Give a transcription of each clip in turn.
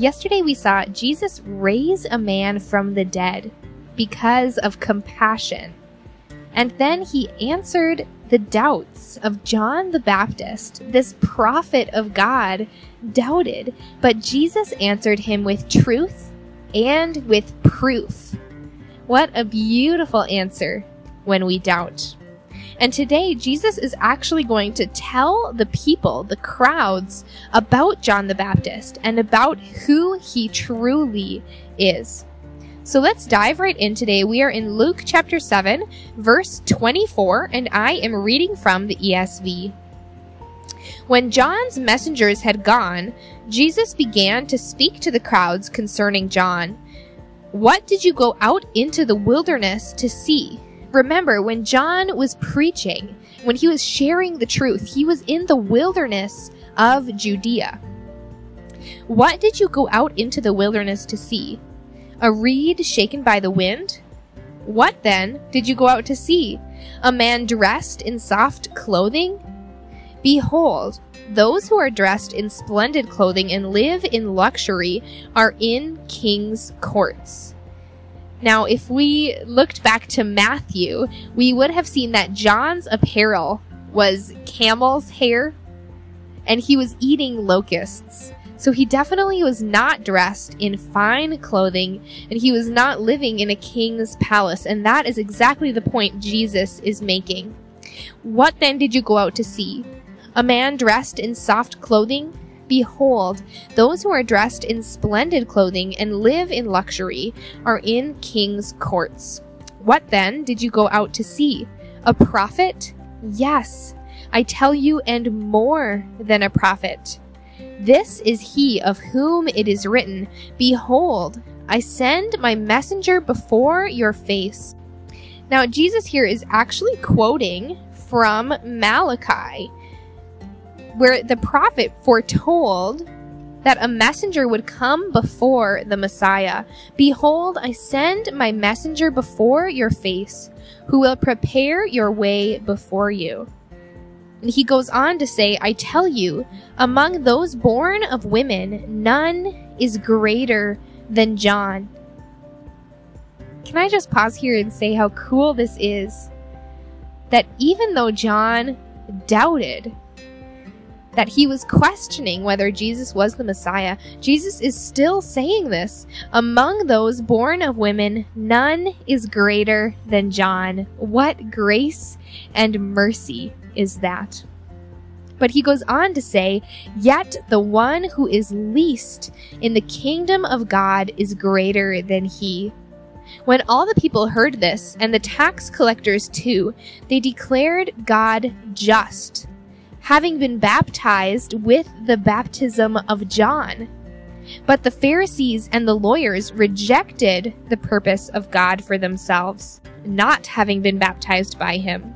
Yesterday we saw Jesus raise a man from the dead because of compassion. And then he answered the doubts of John the Baptist. This prophet of God doubted, but Jesus answered him with truth and with proof. What a beautiful answer when we doubt. And today, Jesus is actually going to tell the people, the crowds, about John the Baptist and about who he truly is. So let's dive right in today. We are in Luke chapter 7, verse 24, and I am reading from the ESV. When John's messengers had gone, Jesus began to speak to the crowds concerning John. What did you go out into the wilderness to see? Remember, when John was preaching, when he was sharing the truth, he was in the wilderness of Judea. What did you go out into the wilderness to see? A reed shaken by the wind? What then did you go out to see? A man dressed in soft clothing? Behold, those who are dressed in splendid clothing and live in luxury are in king's courts. Now, if we looked back to Matthew, we would have seen that John's apparel was camel's hair and he was eating locusts. So he definitely was not dressed in fine clothing and he was not living in a king's palace. And that is exactly the point Jesus is making. What then did you go out to see? A man dressed in soft clothing? Behold, those who are dressed in splendid clothing and live in luxury are in king's courts. What then did you go out to see? A prophet? Yes, I tell you, and more than a prophet. This is he of whom it is written, Behold, I send my messenger before your face. Now, Jesus here is actually quoting from Malachi where the prophet foretold that a messenger would come before the Messiah. Behold, I send my messenger before your face, who will prepare your way before you. And he goes on to say, I tell you, among those born of women, none is greater than John. Can I just pause here and say how cool this is? That even though John doubted that he was questioning whether Jesus was the Messiah, Jesus is still saying this. Among those born of women, none is greater than John. What grace and mercy is that? But he goes on to say, Yet the one who is least in the kingdom of God is greater than he. When all the people heard this, and the tax collectors too, they declared God just having been baptized with the baptism of John. But the Pharisees and the lawyers rejected the purpose of God for themselves, not having been baptized by him.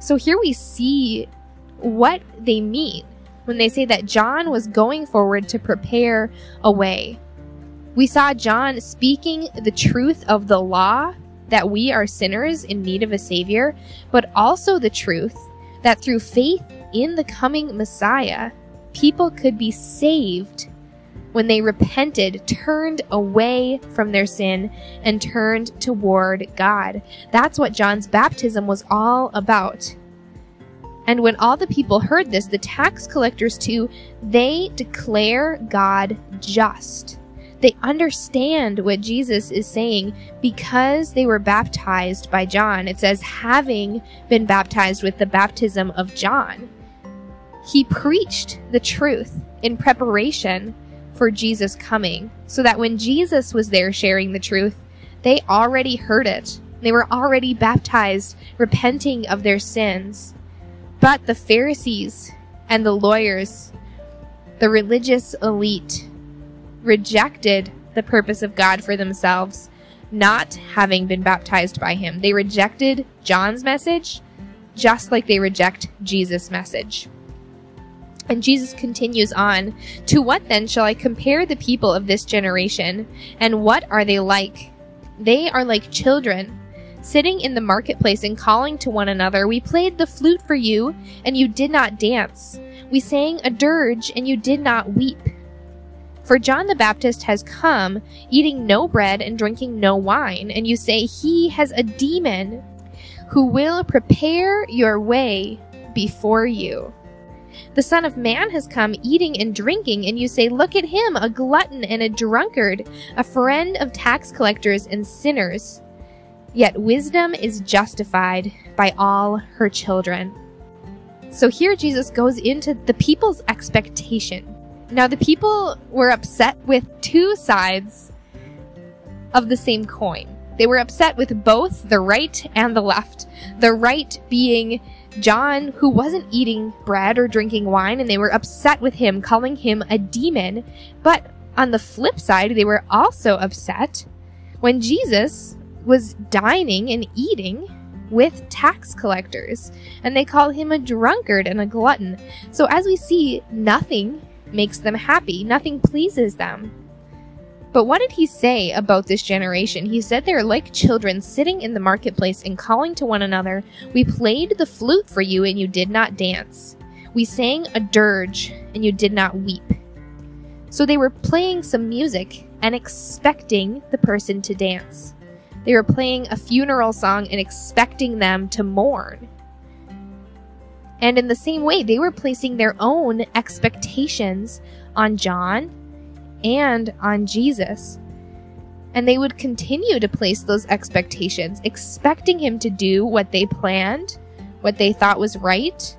So here we see what they mean when they say that John was going forward to prepare a way. We saw John speaking the truth of the law that we are sinners in need of a savior, but also the truth that through faith in the coming Messiah, people could be saved when they repented, turned away from their sin, and turned toward God. That's what John's baptism was all about. And when all the people heard this, the tax collectors too, they declare God just. They understand what Jesus is saying because they were baptized by John. It says, having been baptized with the baptism of John. He preached the truth in preparation for Jesus coming, so that when Jesus was there sharing the truth, they already heard it. They were already baptized, repenting of their sins. But the Pharisees and the lawyers, the religious elite, rejected the purpose of God for themselves, not having been baptized by him. They rejected John's message just like they reject Jesus' message. And Jesus continues on, To what then shall I compare the people of this generation? And what are they like? They are like children, sitting in the marketplace and calling to one another, We played the flute for you, and you did not dance. We sang a dirge, and you did not weep. For John the Baptist has come, eating no bread and drinking no wine, and you say he has a demon who will prepare your way before you. The Son of Man has come eating and drinking, and you say, Look at him, a glutton and a drunkard, a friend of tax collectors and sinners. Yet wisdom is justified by all her children. So here Jesus goes into the people's expectation. Now, the people were upset with two sides of the same coin. They were upset with both the right and the left. The right being John, who wasn't eating bread or drinking wine, and they were upset with him, calling him a demon. But on the flip side, they were also upset when Jesus was dining and eating with tax collectors, and they call him a drunkard and a glutton. So, as we see, nothing makes them happy, nothing pleases them. But what did he say about this generation? He said they're like children sitting in the marketplace and calling to one another, We played the flute for you and you did not dance. We sang a dirge and you did not weep. So they were playing some music and expecting the person to dance. They were playing a funeral song and expecting them to mourn. And in the same way, they were placing their own expectations on John and on Jesus. And they would continue to place those expectations, expecting him to do what they planned, what they thought was right,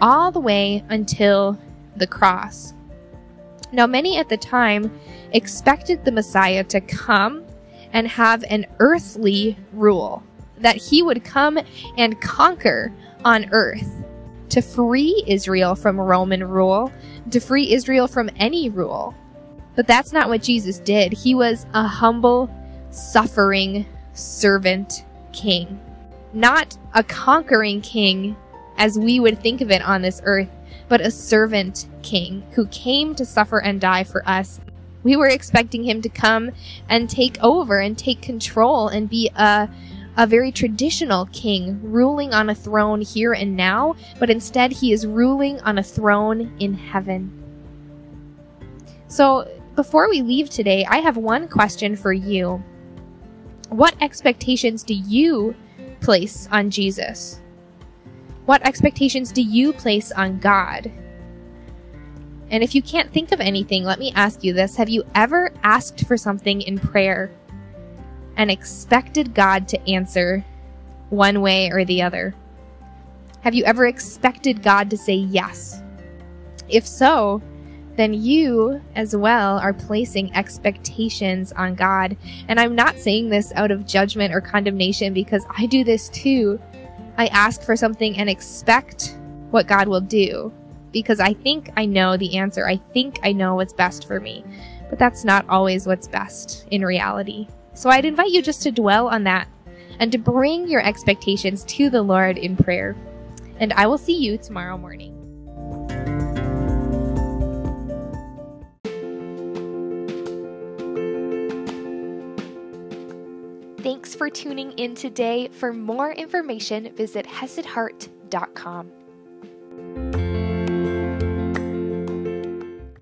all the way until the cross. Now, many at the time expected the Messiah to come and have an earthly rule, that he would come and conquer on earth to free Israel from Roman rule, to free Israel from any rule. But that's not what Jesus did. He was a humble, suffering servant king, not a conquering king as we would think of it on this earth, but a servant king who came to suffer and die for us. We were expecting him to come and take over and take control and be a a very traditional king ruling on a throne here and now, but instead he is ruling on a throne in heaven. So, before we leave today, I have one question for you. What expectations do you place on Jesus? What expectations do you place on God? And if you can't think of anything, let me ask you this Have you ever asked for something in prayer and expected God to answer one way or the other? Have you ever expected God to say yes? If so, then you as well are placing expectations on God. And I'm not saying this out of judgment or condemnation because I do this too. I ask for something and expect what God will do because I think I know the answer. I think I know what's best for me. But that's not always what's best in reality. So I'd invite you just to dwell on that and to bring your expectations to the Lord in prayer. And I will see you tomorrow morning. Thanks for tuning in today. For more information, visit HesedHeart.com.